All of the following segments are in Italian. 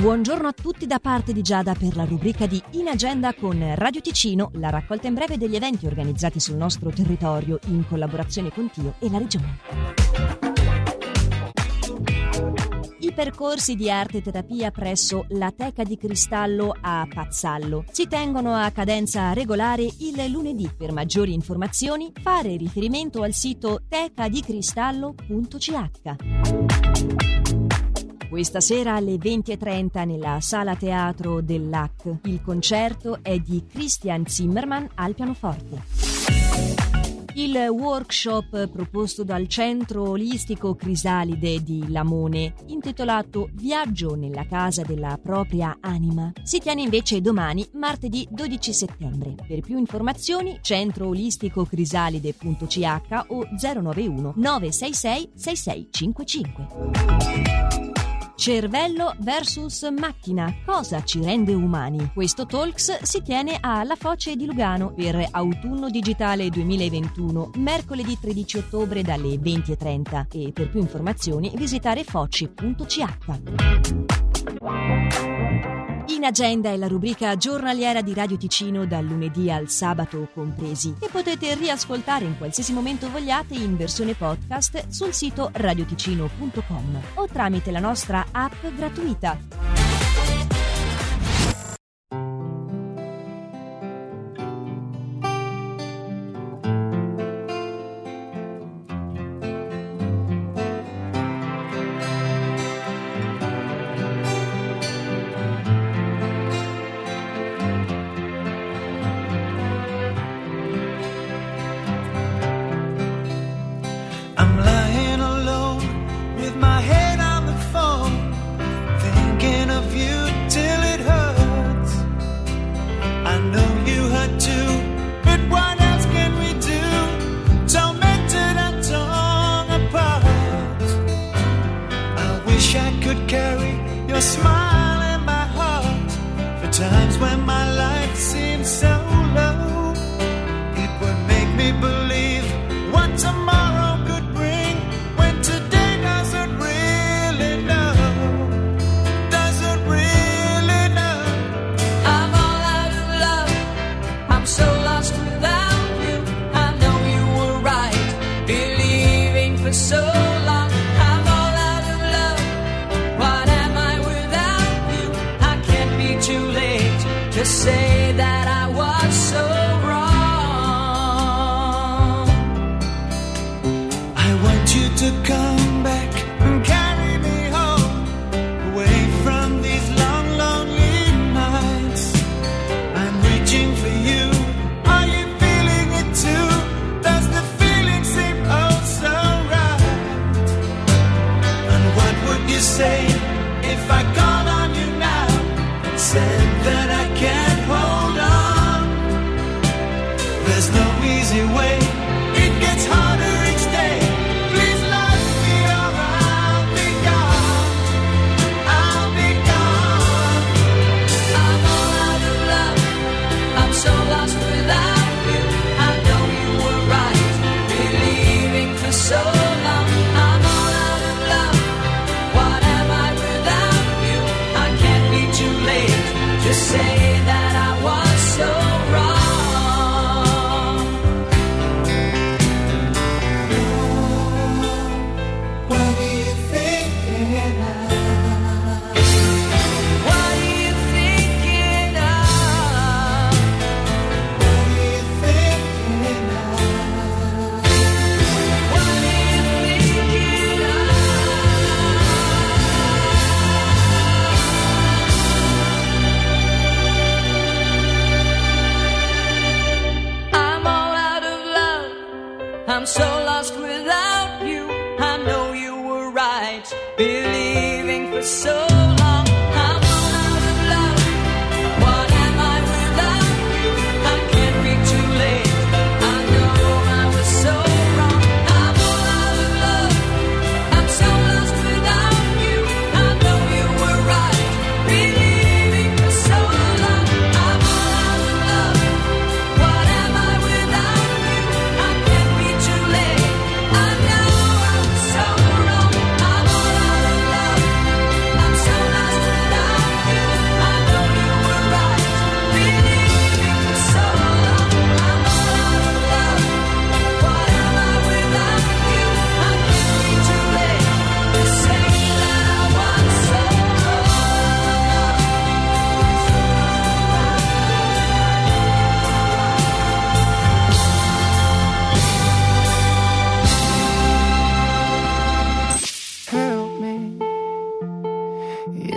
Buongiorno a tutti da parte di Giada per la rubrica di In Agenda con Radio Ticino, la raccolta in breve degli eventi organizzati sul nostro territorio in collaborazione con Tio e la Regione. I percorsi di arte terapia presso la Teca di Cristallo a Pazzallo si tengono a cadenza regolare il lunedì. Per maggiori informazioni fare riferimento al sito tecadicristallo.ch. Questa sera alle 20.30 nella sala teatro dell'AC. Il concerto è di Christian Zimmermann al pianoforte. Il workshop proposto dal Centro Olistico Crisalide di Lamone, intitolato Viaggio nella casa della propria anima, si tiene invece domani, martedì 12 settembre. Per più informazioni centroolisticocrisalide.ch o 091 966 6655. Cervello versus macchina. Cosa ci rende umani? Questo Talks si tiene a La Foce di Lugano per Autunno Digitale 2021, mercoledì 13 ottobre dalle 20.30 e per più informazioni visitare foci.ch. In agenda è la rubrica giornaliera di Radio Ticino dal lunedì al sabato compresi che potete riascoltare in qualsiasi momento vogliate in versione podcast sul sito radioticino.com o tramite la nostra app gratuita. could carry your smile in my heart. For times when say if I called on you now and said that I believing for so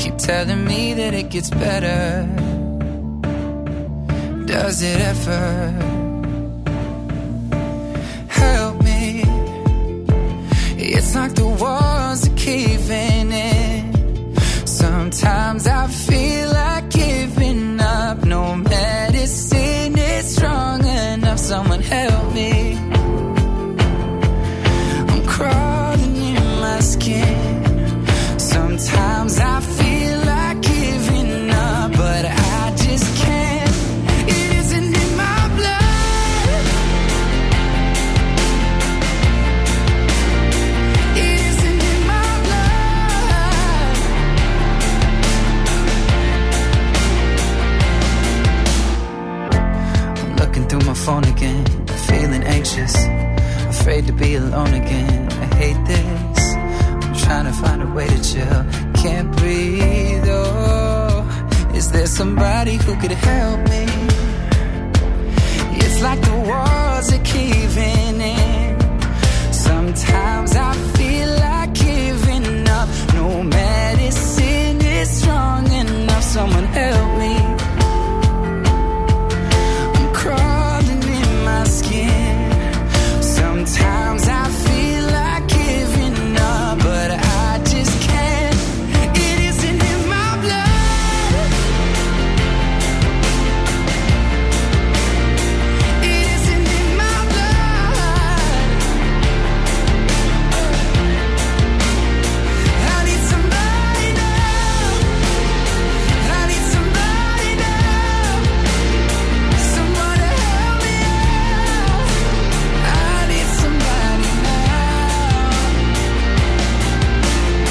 Keep telling me that it gets better. Does it ever? Help me. It's like the walls are caving afraid to be alone again. I hate this. I'm trying to find a way to chill, can't breathe. Oh, is there somebody who could help me? It's like the walls are caving in. Sometimes I